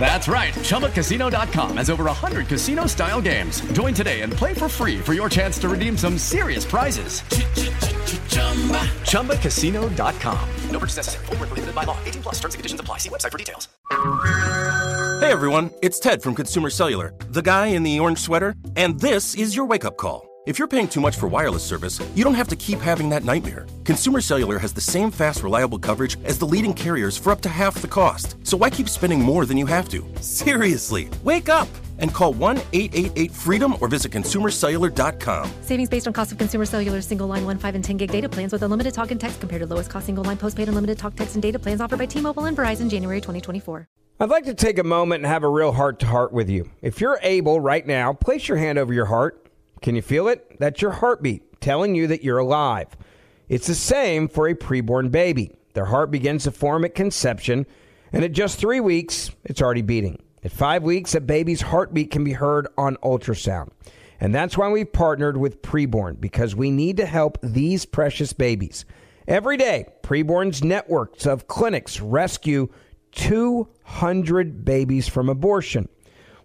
That's right. ChumbaCasino.com has over 100 casino style games. Join today and play for free for your chance to redeem some serious prizes. ChumbaCasino.com. No purchase necessary. Full prohibited by law. 18 plus terms and conditions apply. See website for details. Hey everyone, it's Ted from Consumer Cellular, the guy in the orange sweater, and this is your wake up call. If you're paying too much for wireless service, you don't have to keep having that nightmare. Consumer Cellular has the same fast, reliable coverage as the leading carriers for up to half the cost. So why keep spending more than you have to? Seriously, wake up and call 1 888 freedom or visit consumercellular.com. Savings based on cost of consumer cellular single line 1, 5, and 10 gig data plans with unlimited talk and text compared to lowest cost single line postpaid unlimited talk, text, and data plans offered by T Mobile and Verizon January 2024. I'd like to take a moment and have a real heart to heart with you. If you're able right now, place your hand over your heart can you feel it? That's your heartbeat telling you that you're alive. It's the same for a preborn baby. Their heart begins to form at conception, and at just three weeks, it's already beating. At five weeks, a baby's heartbeat can be heard on ultrasound. And that's why we've partnered with Preborn, because we need to help these precious babies. Every day, Preborn's networks of clinics rescue 200 babies from abortion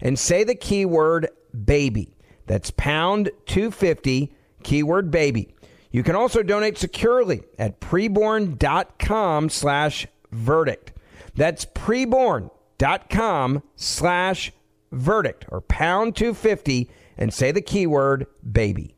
and say the keyword baby. That's pound 250, keyword baby. You can also donate securely at preborn.com slash verdict. That's preborn.com slash verdict or pound 250 and say the keyword baby.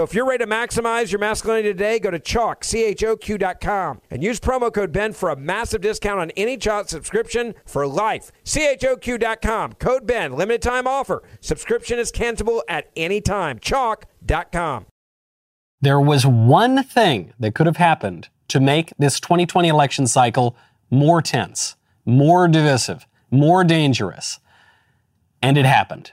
so if you're ready to maximize your masculinity today, go to C-H-O-Q.com, and use promo code BEN for a massive discount on any Choq subscription for life. C-H-O-Q.com, code BEN, limited time offer. Subscription is cancelable at any time. Choq.com. There was one thing that could have happened to make this 2020 election cycle more tense, more divisive, more dangerous. And it happened.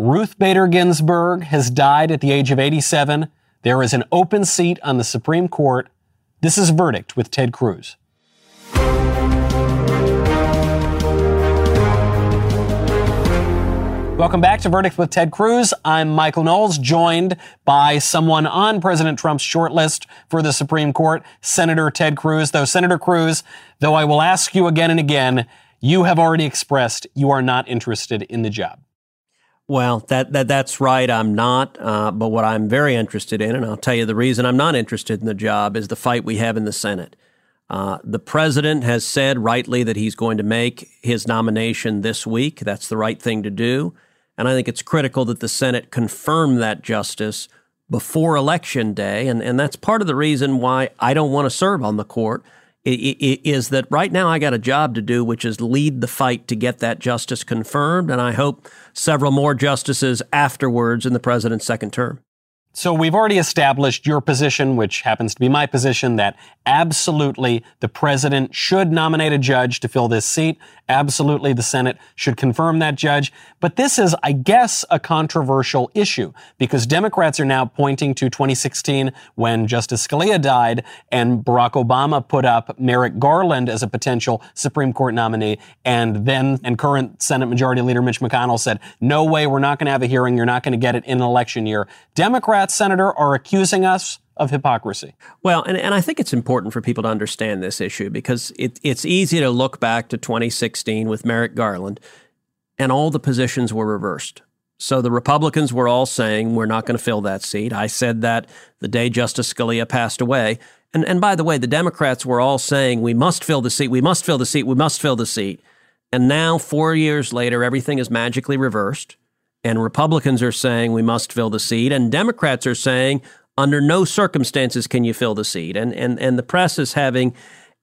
Ruth Bader Ginsburg has died at the age of 87. There is an open seat on the Supreme Court. This is Verdict with Ted Cruz. Welcome back to Verdict with Ted Cruz. I'm Michael Knowles, joined by someone on President Trump's shortlist for the Supreme Court, Senator Ted Cruz. Though, Senator Cruz, though I will ask you again and again, you have already expressed you are not interested in the job. Well, that, that that's right. I'm not. Uh, but what I'm very interested in, and I'll tell you the reason I'm not interested in the job, is the fight we have in the Senate. Uh, the president has said rightly that he's going to make his nomination this week. That's the right thing to do. And I think it's critical that the Senate confirm that justice before Election Day. And, and that's part of the reason why I don't want to serve on the court is that right now I got a job to do, which is lead the fight to get that justice confirmed. And I hope several more justices afterwards in the president's second term. So we've already established your position, which happens to be my position, that absolutely the president should nominate a judge to fill this seat. Absolutely the Senate should confirm that judge. But this is, I guess, a controversial issue because Democrats are now pointing to 2016 when Justice Scalia died and Barack Obama put up Merrick Garland as a potential Supreme Court nominee. And then, and current Senate Majority Leader Mitch McConnell said, no way, we're not going to have a hearing. You're not going to get it in an election year. Democrats, Senator, are accusing us of hypocrisy. Well, and, and I think it's important for people to understand this issue because it, it's easy to look back to 2016 with Merrick Garland and all the positions were reversed. So the Republicans were all saying, we're not going to fill that seat. I said that the day Justice Scalia passed away. And, and by the way, the Democrats were all saying, we must fill the seat, we must fill the seat, we must fill the seat. And now, four years later, everything is magically reversed. And Republicans are saying we must fill the seat. And Democrats are saying, under no circumstances can you fill the seat. And, and, and the press is having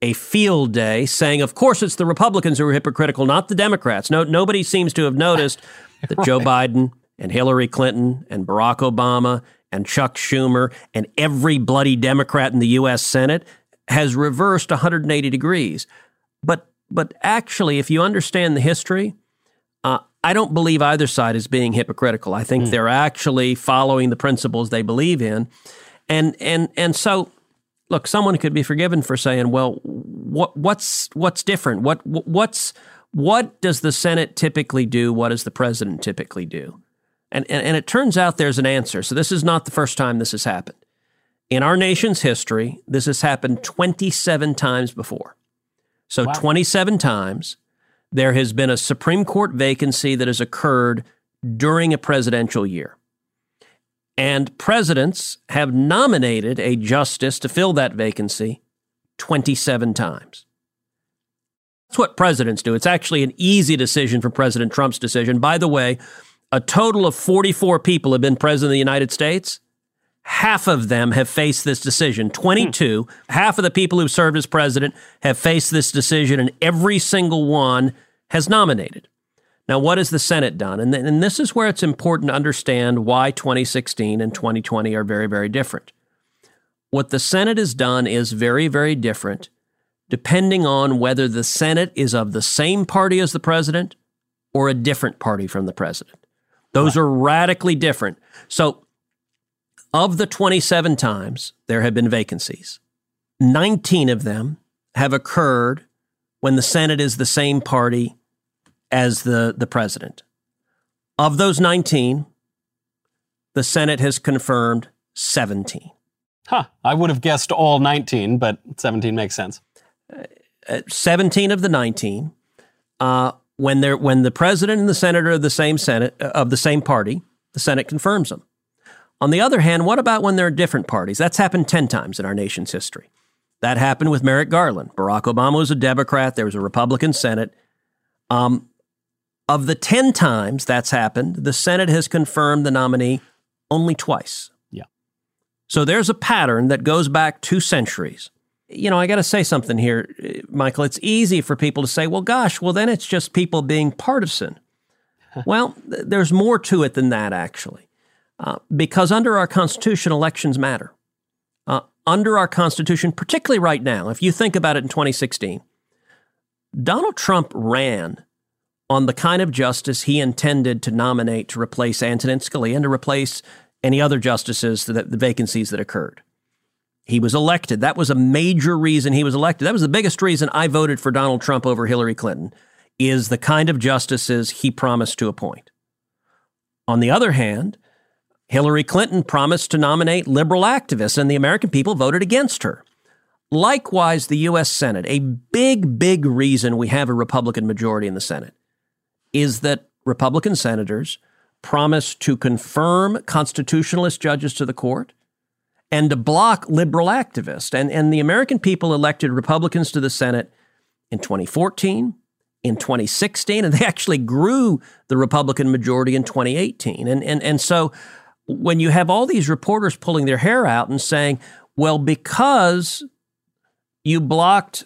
a field day saying, of course, it's the Republicans who are hypocritical, not the Democrats. No, nobody seems to have noticed that right. Joe Biden and Hillary Clinton and Barack Obama and Chuck Schumer and every bloody Democrat in the U.S. Senate has reversed 180 degrees. But but actually, if you understand the history, I don't believe either side is being hypocritical. I think mm. they're actually following the principles they believe in, and and and so look, someone could be forgiven for saying, "Well, what what's what's different? What what's what does the Senate typically do? What does the president typically do?" And, and, and it turns out there's an answer. So this is not the first time this has happened. In our nation's history, this has happened 27 times before. So wow. 27 times there has been a Supreme Court vacancy that has occurred during a presidential year. And presidents have nominated a justice to fill that vacancy 27 times. That's what presidents do. It's actually an easy decision for President Trump's decision. By the way, a total of 44 people have been president of the United States. Half of them have faced this decision. 22, hmm. half of the people who've served as president have faced this decision, and every single one has nominated. Now, what has the Senate done? And, th- and this is where it's important to understand why 2016 and 2020 are very, very different. What the Senate has done is very, very different depending on whether the Senate is of the same party as the president or a different party from the president. Those right. are radically different. So, of the 27 times there have been vacancies, 19 of them have occurred when the Senate is the same party as the, the president. Of those 19, the Senate has confirmed 17. Huh. I would have guessed all 19, but 17 makes sense. Uh, 17 of the 19. Uh, when they're when the president and the senator of the same senate uh, of the same party, the Senate confirms them. On the other hand, what about when there are different parties? That's happened 10 times in our nation's history. That happened with Merrick Garland. Barack Obama was a Democrat, there was a Republican Senate. Um, of the 10 times that's happened, the Senate has confirmed the nominee only twice. Yeah. So there's a pattern that goes back two centuries you know, I got to say something here, Michael. It's easy for people to say, well, gosh, well, then it's just people being partisan. well, th- there's more to it than that, actually. Uh, because under our Constitution, elections matter. Uh, under our Constitution, particularly right now, if you think about it in 2016, Donald Trump ran on the kind of justice he intended to nominate to replace Antonin Scalia and to replace any other justices that the vacancies that occurred. He was elected. That was a major reason he was elected. That was the biggest reason I voted for Donald Trump over Hillary Clinton is the kind of justices he promised to appoint. On the other hand, Hillary Clinton promised to nominate liberal activists and the American people voted against her. Likewise, the U.S. Senate, a big, big reason we have a Republican majority in the Senate is that Republican senators promised to confirm constitutionalist judges to the court and to block liberal activists. And, and the American people elected Republicans to the Senate in 2014, in 2016, and they actually grew the Republican majority in 2018. And, and, and so when you have all these reporters pulling their hair out and saying, well, because you blocked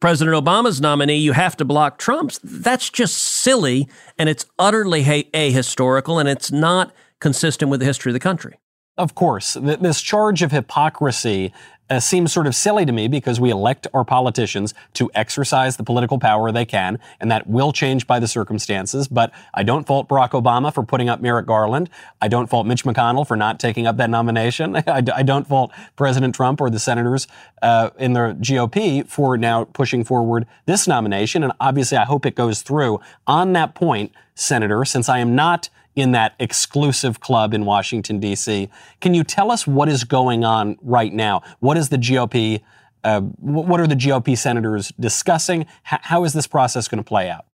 President Obama's nominee, you have to block Trump's. That's just silly and it's utterly ahistorical and it's not consistent with the history of the country. Of course, this charge of hypocrisy uh, seems sort of silly to me because we elect our politicians to exercise the political power they can, and that will change by the circumstances. But I don't fault Barack Obama for putting up Merrick Garland. I don't fault Mitch McConnell for not taking up that nomination. I, I don't fault President Trump or the senators uh, in the GOP for now pushing forward this nomination. And obviously, I hope it goes through. On that point, Senator, since I am not in that exclusive club in Washington, D.C. Can you tell us what is going on right now? What is the GOP? Uh, what are the GOP senators discussing? H- how is this process going to play out?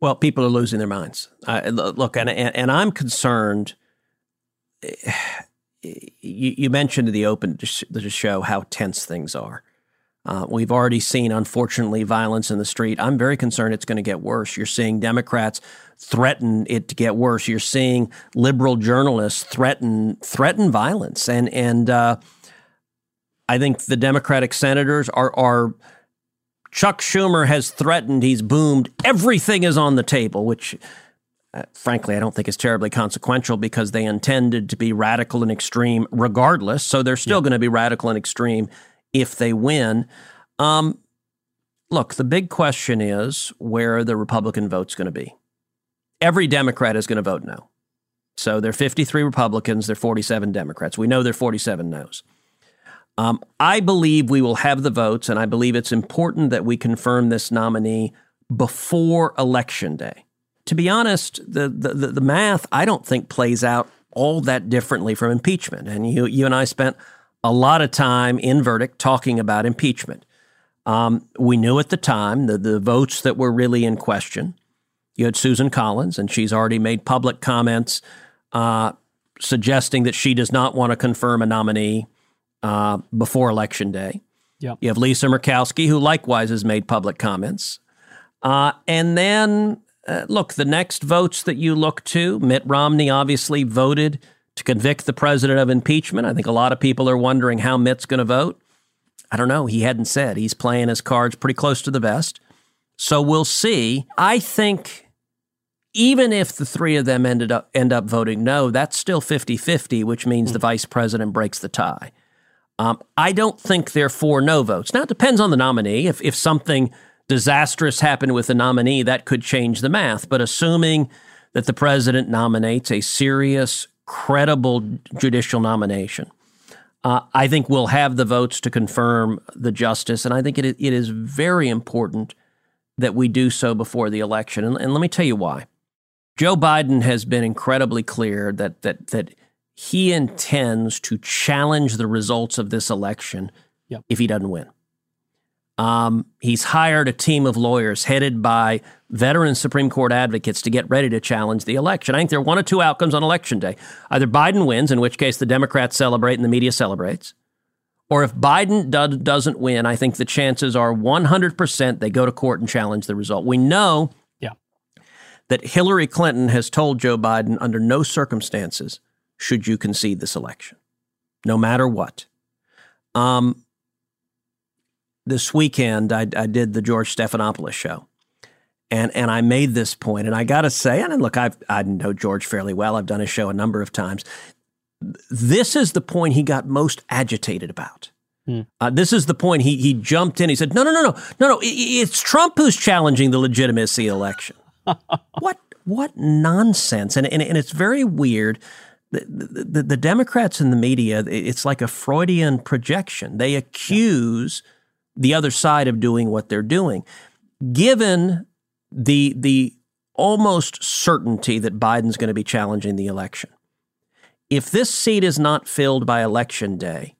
Well, people are losing their minds. Uh, look, and, and, and I'm concerned. You, you mentioned in the open to show how tense things are. Uh, we've already seen, unfortunately, violence in the street. I'm very concerned it's going to get worse. You're seeing Democrats threaten it to get worse. You're seeing liberal journalists threaten threaten violence, and and uh, I think the Democratic senators are are. Chuck Schumer has threatened. He's boomed. Everything is on the table, which. Uh, frankly, I don't think is terribly consequential because they intended to be radical and extreme regardless. So they're still yeah. going to be radical and extreme if they win. Um, look, the big question is where the Republican vote's going to be. Every Democrat is going to vote no. So there are 53 Republicans, there are 47 Democrats. We know there are 47 no's. Um, I believe we will have the votes, and I believe it's important that we confirm this nominee before Election Day. To be honest, the, the, the math I don't think plays out all that differently from impeachment. And you, you and I spent a lot of time in verdict talking about impeachment. Um, we knew at the time the, the votes that were really in question. You had Susan Collins, and she's already made public comments uh, suggesting that she does not want to confirm a nominee uh, before Election Day. Yep. You have Lisa Murkowski, who likewise has made public comments. Uh, and then, uh, look, the next votes that you look to, Mitt Romney obviously voted to convict the president of impeachment. I think a lot of people are wondering how Mitt's going to vote. I don't know. He hadn't said. He's playing his cards pretty close to the vest. So we'll see. I think even if the three of them ended up end up voting no, that's still 50-50, which means mm the vice president breaks the tie. Um, I don't think there are four no votes. Now it depends on the nominee. If if something disastrous happened with the nominee, that could change the math. But assuming that the president nominates a serious credible judicial nomination. Uh, I think we'll have the votes to confirm the justice, and I think it, it is very important that we do so before the election. And, and let me tell you why. Joe Biden has been incredibly clear that that that he intends to challenge the results of this election yep. if he doesn't win. Um, he's hired a team of lawyers headed by veteran Supreme Court advocates to get ready to challenge the election. I think there are one or two outcomes on election day. Either Biden wins, in which case the Democrats celebrate and the media celebrates, or if Biden do- doesn't win, I think the chances are 100% they go to court and challenge the result. We know yeah. that Hillary Clinton has told Joe Biden under no circumstances should you concede this election, no matter what. Um, this weekend, I, I did the George Stephanopoulos show. And, and I made this point, and I got to say, and look, I've, I know George fairly well. I've done his show a number of times. This is the point he got most agitated about. Hmm. Uh, this is the point he he jumped in. He said, "No, no, no, no, no, no. It's Trump who's challenging the legitimacy of the election." what what nonsense! And and, and it's very weird. The, the, the Democrats in the media, it's like a Freudian projection. They accuse the other side of doing what they're doing. Given the the almost certainty that Biden's going to be challenging the election. If this seat is not filled by election day,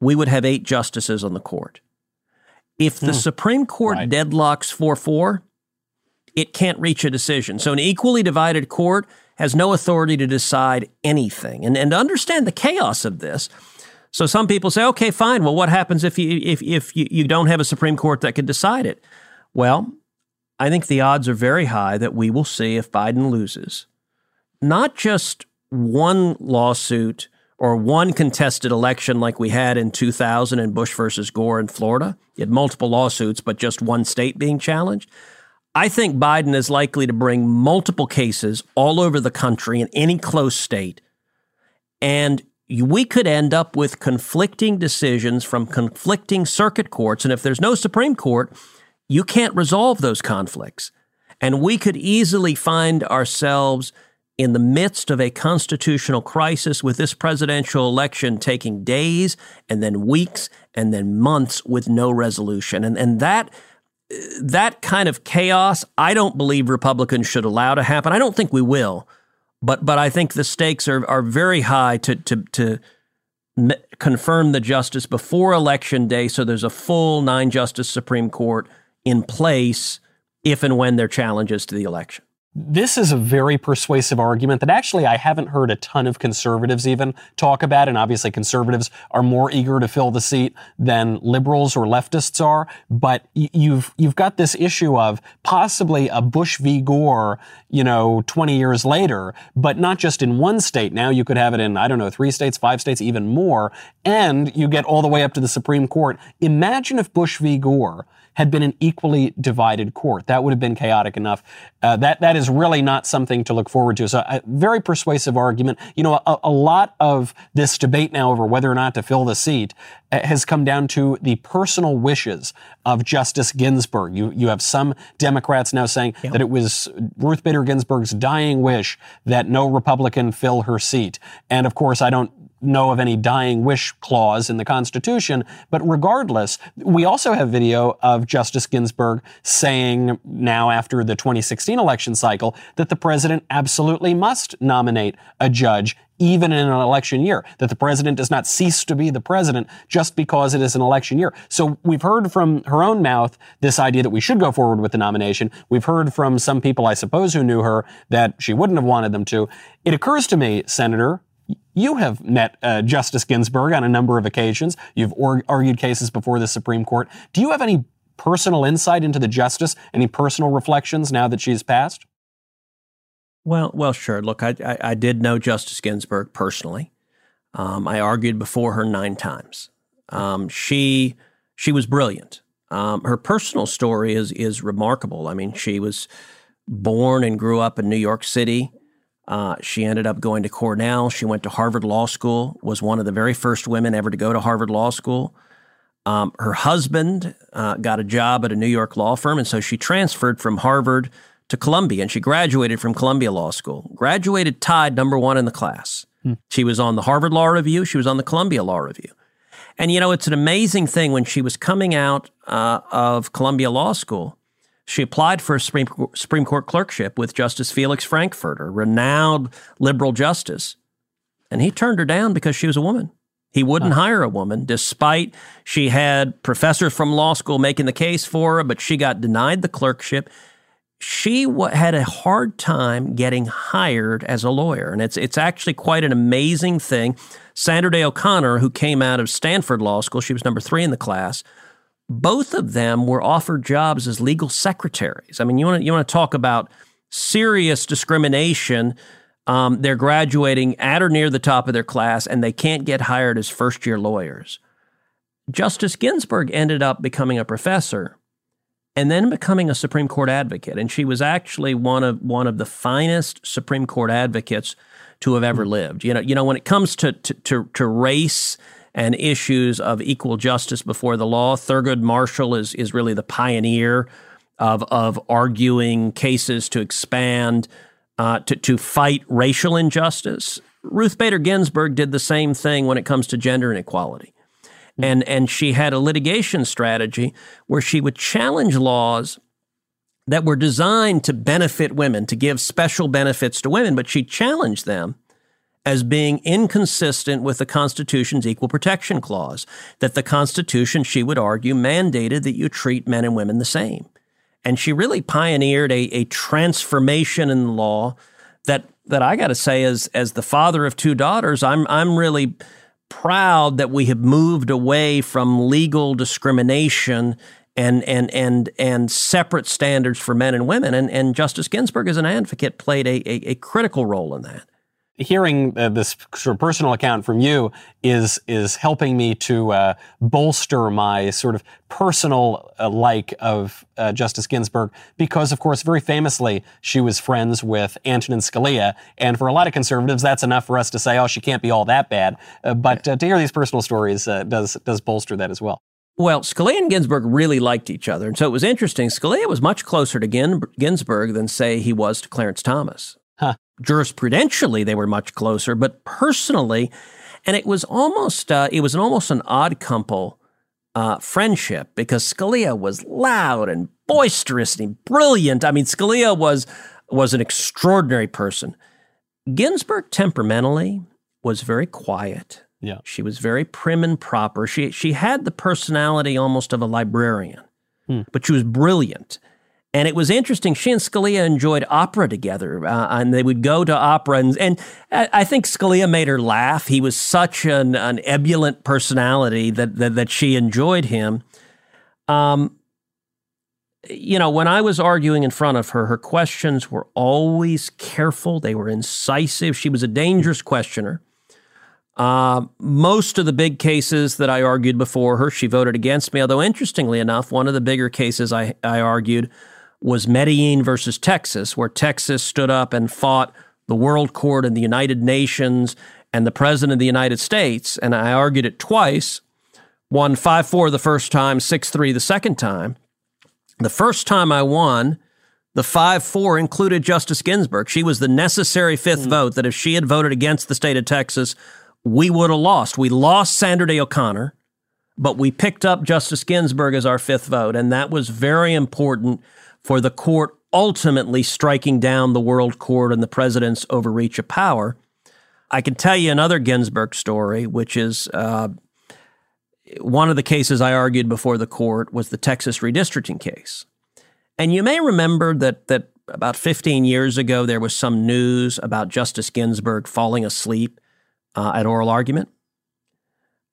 we would have eight justices on the court. If the hmm. Supreme Court right. deadlocks 4 4, it can't reach a decision. So, an equally divided court has no authority to decide anything. And, and to understand the chaos of this, so some people say, okay, fine. Well, what happens if you if if you, you don't have a Supreme Court that can decide it? Well, I think the odds are very high that we will see if Biden loses, not just one lawsuit or one contested election like we had in 2000 in Bush versus Gore in Florida. You had multiple lawsuits, but just one state being challenged. I think Biden is likely to bring multiple cases all over the country in any close state. And we could end up with conflicting decisions from conflicting circuit courts. And if there's no Supreme Court, you can't resolve those conflicts. And we could easily find ourselves in the midst of a constitutional crisis with this presidential election taking days and then weeks and then months with no resolution. And, and that that kind of chaos, I don't believe Republicans should allow to happen. I don't think we will. But but I think the stakes are are very high to to to confirm the justice before election day, so there's a full nine justice Supreme Court in place if and when there are challenges to the election. This is a very persuasive argument that actually I haven't heard a ton of conservatives even talk about. And obviously conservatives are more eager to fill the seat than liberals or leftists are. But you've, you've got this issue of possibly a Bush v. Gore, you know, 20 years later, but not just in one state. Now you could have it in, I don't know, three states, five states, even more. And you get all the way up to the Supreme Court. Imagine if Bush v. Gore had been an equally divided court. That would have been chaotic enough. Uh, that that is really not something to look forward to. So, a very persuasive argument. You know, a, a lot of this debate now over whether or not to fill the seat uh, has come down to the personal wishes of Justice Ginsburg. You you have some Democrats now saying yeah. that it was Ruth Bader Ginsburg's dying wish that no Republican fill her seat. And of course, I don't know of any dying wish clause in the Constitution. But regardless, we also have video of Justice Ginsburg saying now after the 2016 election cycle that the president absolutely must nominate a judge even in an election year, that the president does not cease to be the president just because it is an election year. So we've heard from her own mouth this idea that we should go forward with the nomination. We've heard from some people, I suppose, who knew her that she wouldn't have wanted them to. It occurs to me, Senator, you have met uh, Justice Ginsburg on a number of occasions. You've or- argued cases before the Supreme Court. Do you have any personal insight into the justice? Any personal reflections now that she's passed? Well, well, sure. Look, I, I, I did know Justice Ginsburg personally. Um, I argued before her nine times. Um, she she was brilliant. Um, her personal story is is remarkable. I mean, she was born and grew up in New York City. Uh, she ended up going to Cornell. She went to Harvard Law School, was one of the very first women ever to go to Harvard Law School. Um, her husband uh, got a job at a New York law firm, and so she transferred from Harvard to Columbia, and she graduated from Columbia Law School. Graduated tied number one in the class. Hmm. She was on the Harvard Law Review. She was on the Columbia Law Review. And you know, it's an amazing thing when she was coming out uh, of Columbia Law School. She applied for a Supreme, Court clerkship with Justice Felix Frankfurter, renowned liberal justice. And he turned her down because she was a woman. He wouldn't hire a woman, despite she had professors from law school making the case for her, but she got denied the clerkship. She w- had a hard time getting hired as a lawyer. And it's, it's actually quite an amazing thing. Sandra Day O'Connor, who came out of Stanford Law School, she was number three in the class, both of them were offered jobs as legal secretaries. I mean, you want to you want to talk about serious discrimination. Um, they're graduating at or near the top of their class, and they can't get hired as first year lawyers. Justice Ginsburg ended up becoming a professor and then becoming a Supreme Court advocate. And she was actually one of one of the finest Supreme Court advocates to have ever lived. You know, you know, when it comes to to, to, to race and issues of equal justice before the law. Thurgood Marshall is is really the pioneer of of arguing cases to expand uh, to to fight racial injustice. Ruth Bader Ginsburg did the same thing when it comes to gender inequality. And and she had a litigation strategy where she would challenge laws that were designed to benefit women, to give special benefits to women, but she challenged them as being inconsistent with the Constitution's Equal Protection Clause, that the Constitution, she would argue, mandated that you treat men and women the same. And she really pioneered a, a transformation in the law that that I got to say, as as the father of two daughters, I'm I'm really proud that we have moved away from legal discrimination and and and and separate standards for men and women. And and Justice Ginsburg, as an advocate, played a, a, a critical role in that hearing uh, this sort of personal account from you is is helping me to uh, bolster my sort of personal uh, like of uh, Justice Ginsburg because, of course, very famously she was friends with Antonin Scalia, and for a lot of conservatives, that's enough for us to say, oh, she can't be all that bad. Uh, but uh, to hear these personal stories does does bolster that as well. Well, Scalia and Ginsburg really liked each other, and so it was interesting. Scalia was much closer to Ginsburg than, say, he was to Clarence Thomas. Huh. Jurisprudentially, they were much closer, but personally, and it was almost uh, it was an almost an odd couple uh, friendship because Scalia was loud and boisterous and brilliant. I mean, Scalia was was an extraordinary person. Ginsburg temperamentally was very quiet. Yeah. She was very prim and proper. She she had the personality almost of a librarian, Hmm. but she was brilliant. And it was interesting. She and Scalia enjoyed opera together, uh, and they would go to opera. And, and I think Scalia made her laugh. He was such an, an ebullient personality that, that that she enjoyed him. Um, you know, when I was arguing in front of her, her questions were always careful. They were incisive. She was a dangerous questioner. Uh, most of the big cases that I argued before her, she voted against me. Although, interestingly enough, one of the bigger cases I, I argued was Medellin versus Texas, where Texas stood up and fought the World Court and the United Nations and the President of the United States. And I argued it twice, won 5 4 the first time, 6 3 the second time. The first time I won, the 5 4 included Justice Ginsburg. She was the necessary fifth hmm. vote that if she had voted against the state of Texas, we would have lost. We lost Sandra Day O'Connor, but we picked up Justice Ginsburg as our fifth vote. And that was very important for the court ultimately striking down the world court and the president's overreach of power. I can tell you another Ginsburg story, which is uh, one of the cases I argued before the court was the Texas redistricting case. And you may remember that that about 15 years ago there was some news about Justice Ginsburg falling asleep uh, at oral argument.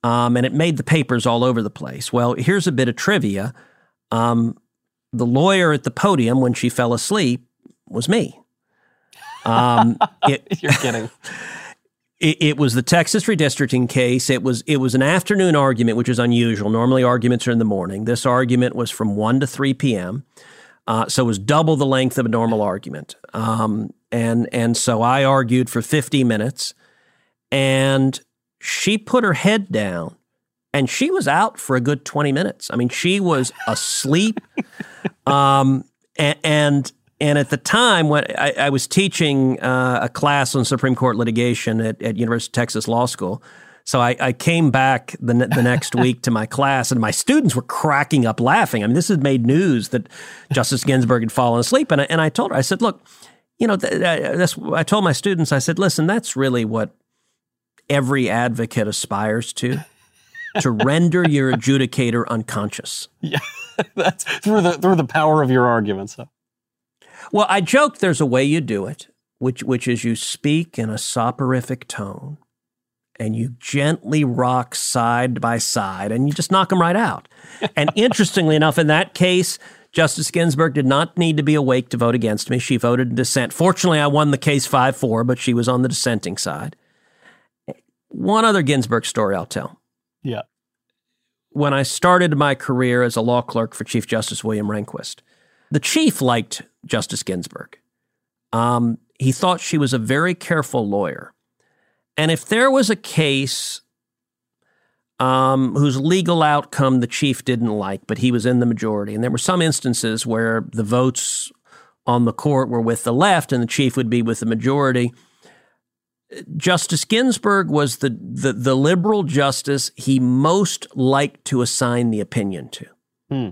Um, and it made the papers all over the place. Well, here's a bit of trivia. Um, the lawyer at the podium when she fell asleep was me. Um, it, You're kidding. it, it was the Texas redistricting case. It was it was an afternoon argument, which is unusual. Normally, arguments are in the morning. This argument was from one to three p.m., uh, so it was double the length of a normal argument. Um, and and so I argued for fifty minutes, and she put her head down, and she was out for a good twenty minutes. I mean, she was asleep. um, and, and and at the time when I, I was teaching uh, a class on Supreme Court litigation at, at University of Texas Law School, so I, I came back the, ne- the next week to my class, and my students were cracking up laughing. I mean, this had made news that Justice Ginsburg had fallen asleep, and I, and I told her, I said, "Look, you know, th- uh, that's." I told my students, I said, "Listen, that's really what every advocate aspires to." To render your adjudicator unconscious. Yeah, that's through the through the power of your arguments. So. Well, I joke there's a way you do it, which which is you speak in a soporific tone and you gently rock side by side and you just knock them right out. And interestingly enough, in that case, Justice Ginsburg did not need to be awake to vote against me. She voted in dissent. Fortunately, I won the case 5 4, but she was on the dissenting side. One other Ginsburg story I'll tell. Yeah. When I started my career as a law clerk for Chief Justice William Rehnquist, the chief liked Justice Ginsburg. Um, he thought she was a very careful lawyer. And if there was a case um, whose legal outcome the chief didn't like, but he was in the majority, and there were some instances where the votes on the court were with the left and the chief would be with the majority. Justice Ginsburg was the, the, the liberal justice he most liked to assign the opinion to Hmm.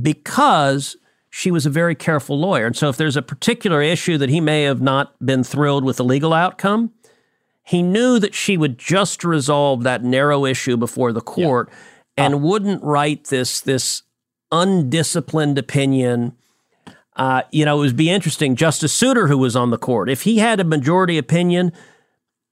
because she was a very careful lawyer. And so, if there's a particular issue that he may have not been thrilled with the legal outcome, he knew that she would just resolve that narrow issue before the court and wouldn't write this this undisciplined opinion. Uh, you know, it would be interesting. Justice Souter, who was on the court, if he had a majority opinion,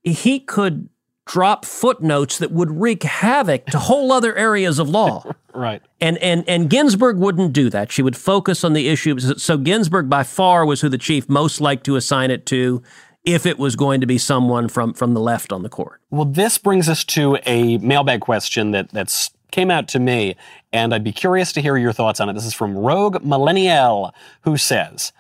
he could drop footnotes that would wreak havoc to whole other areas of law. Right. And and and Ginsburg wouldn't do that. She would focus on the issue. So Ginsburg, by far, was who the chief most liked to assign it to, if it was going to be someone from from the left on the court. Well, this brings us to a mailbag question that that's came out to me, and I'd be curious to hear your thoughts on it. This is from Rogue Millennial, who says,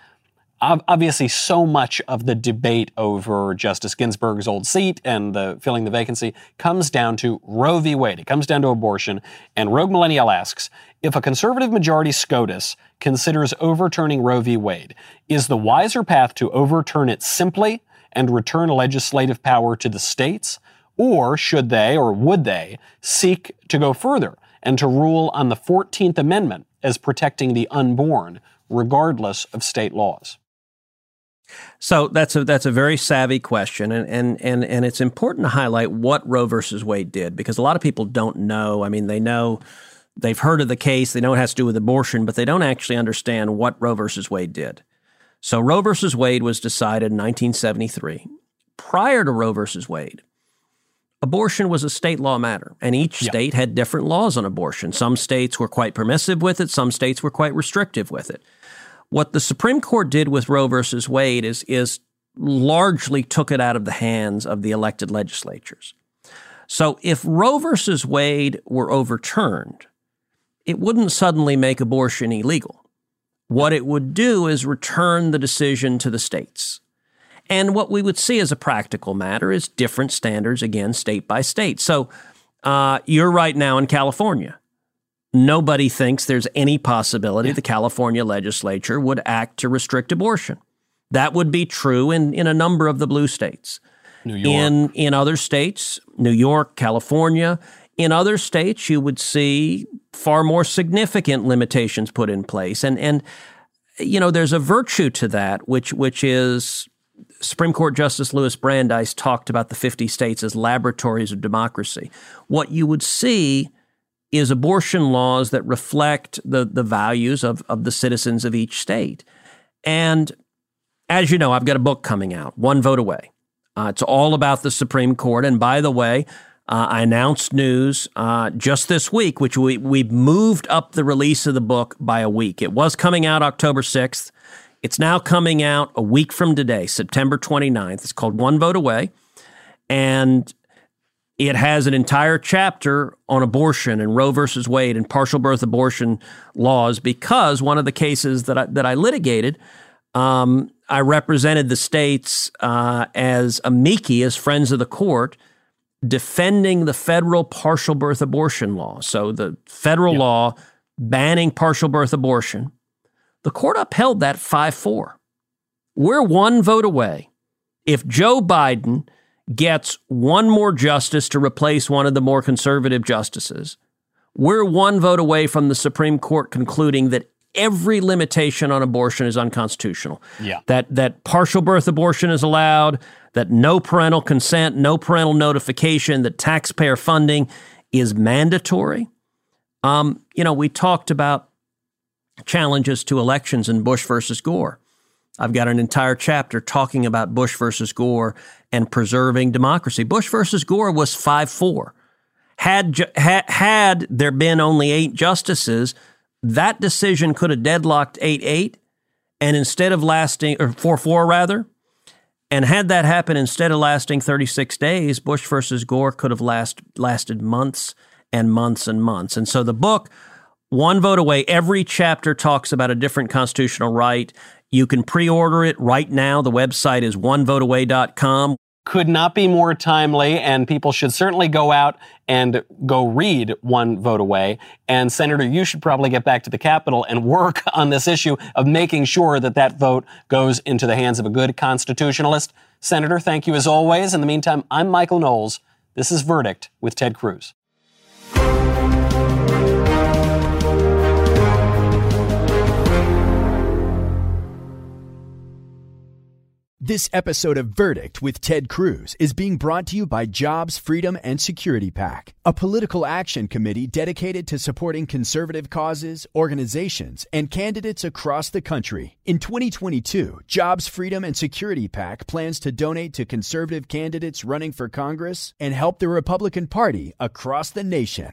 obviously, so much of the debate over Justice Ginsburg's old seat and the filling the vacancy comes down to Roe v. Wade. It comes down to abortion. And Rogue Millennial asks, if a conservative majority SCOTUS considers overturning Roe v. Wade, is the wiser path to overturn it simply and return legislative power to the states? Or should they, or would they, seek to go further and to rule on the 14th Amendment as protecting the unborn, regardless of state laws? So that's a that's a very savvy question, and and and and it's important to highlight what Roe versus Wade did because a lot of people don't know. I mean, they know they've heard of the case, they know it has to do with abortion, but they don't actually understand what Roe versus Wade did. So Roe versus Wade was decided in 1973. Prior to Roe versus Wade, abortion was a state law matter, and each state had different laws on abortion. Some states were quite permissive with it, some states were quite restrictive with it. What the Supreme Court did with Roe versus Wade is, is largely took it out of the hands of the elected legislatures. So if Roe versus Wade were overturned, it wouldn't suddenly make abortion illegal. What it would do is return the decision to the states. And what we would see as a practical matter is different standards, again, state by state. So uh, you're right now in California. Nobody thinks there's any possibility yeah. the California legislature would act to restrict abortion. That would be true in, in a number of the blue states. New York. In, in other states, New York, California, in other states, you would see far more significant limitations put in place. And, and you know, there's a virtue to that, which, which is Supreme Court Justice Louis Brandeis talked about the 50 states as laboratories of democracy. What you would see is abortion laws that reflect the, the values of, of the citizens of each state. And as you know, I've got a book coming out, One Vote Away. Uh, it's all about the Supreme Court. And by the way, uh, I announced news uh, just this week, which we, we moved up the release of the book by a week. It was coming out October 6th. It's now coming out a week from today, September 29th. It's called One Vote Away. And it has an entire chapter on abortion and Roe versus Wade and partial birth abortion laws because one of the cases that I, that I litigated, um, I represented the states uh, as amici, as friends of the court, defending the federal partial birth abortion law. So the federal law banning partial birth abortion. The court upheld that 5 4. We're one vote away. If Joe Biden gets one more justice to replace one of the more conservative justices, we're one vote away from the Supreme Court concluding that every limitation on abortion is unconstitutional. Yeah. That that partial birth abortion is allowed, that no parental consent, no parental notification, that taxpayer funding is mandatory. Um, you know, we talked about challenges to elections in Bush versus Gore. I've got an entire chapter talking about Bush versus Gore and preserving democracy. Bush versus Gore was 5 4. Had, had, had there been only eight justices, that decision could have deadlocked 8 8. And instead of lasting, or 4 4 rather, and had that happened instead of lasting 36 days, Bush versus Gore could have last, lasted months and months and months. And so the book, One Vote Away, every chapter talks about a different constitutional right. You can pre order it right now. The website is onevoteaway.com could not be more timely, and people should certainly go out and go read One Vote Away. And Senator, you should probably get back to the Capitol and work on this issue of making sure that that vote goes into the hands of a good constitutionalist. Senator, thank you as always. In the meantime, I'm Michael Knowles. This is Verdict with Ted Cruz. This episode of Verdict with Ted Cruz is being brought to you by Jobs, Freedom, and Security PAC, a political action committee dedicated to supporting conservative causes, organizations, and candidates across the country. In 2022, Jobs, Freedom, and Security PAC plans to donate to conservative candidates running for Congress and help the Republican Party across the nation.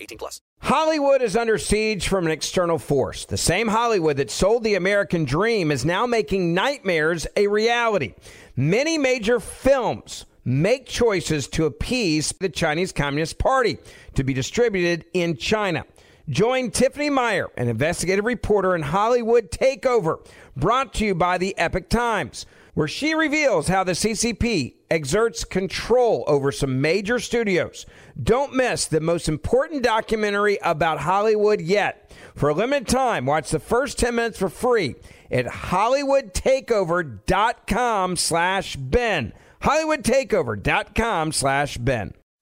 18 plus. Hollywood is under siege from an external force. The same Hollywood that sold the American dream is now making nightmares a reality. Many major films make choices to appease the Chinese Communist Party to be distributed in China. Join Tiffany Meier, an investigative reporter in Hollywood Takeover, brought to you by the Epoch Times. where she reveals how the CCP exerts control over some major studios. Don't miss the most important documentary about Hollywood yet. For a limited time, watch the first 10 minutes for free at hollywoodtakeover.com slash Ben. hollywoodtakeover.com slash Ben.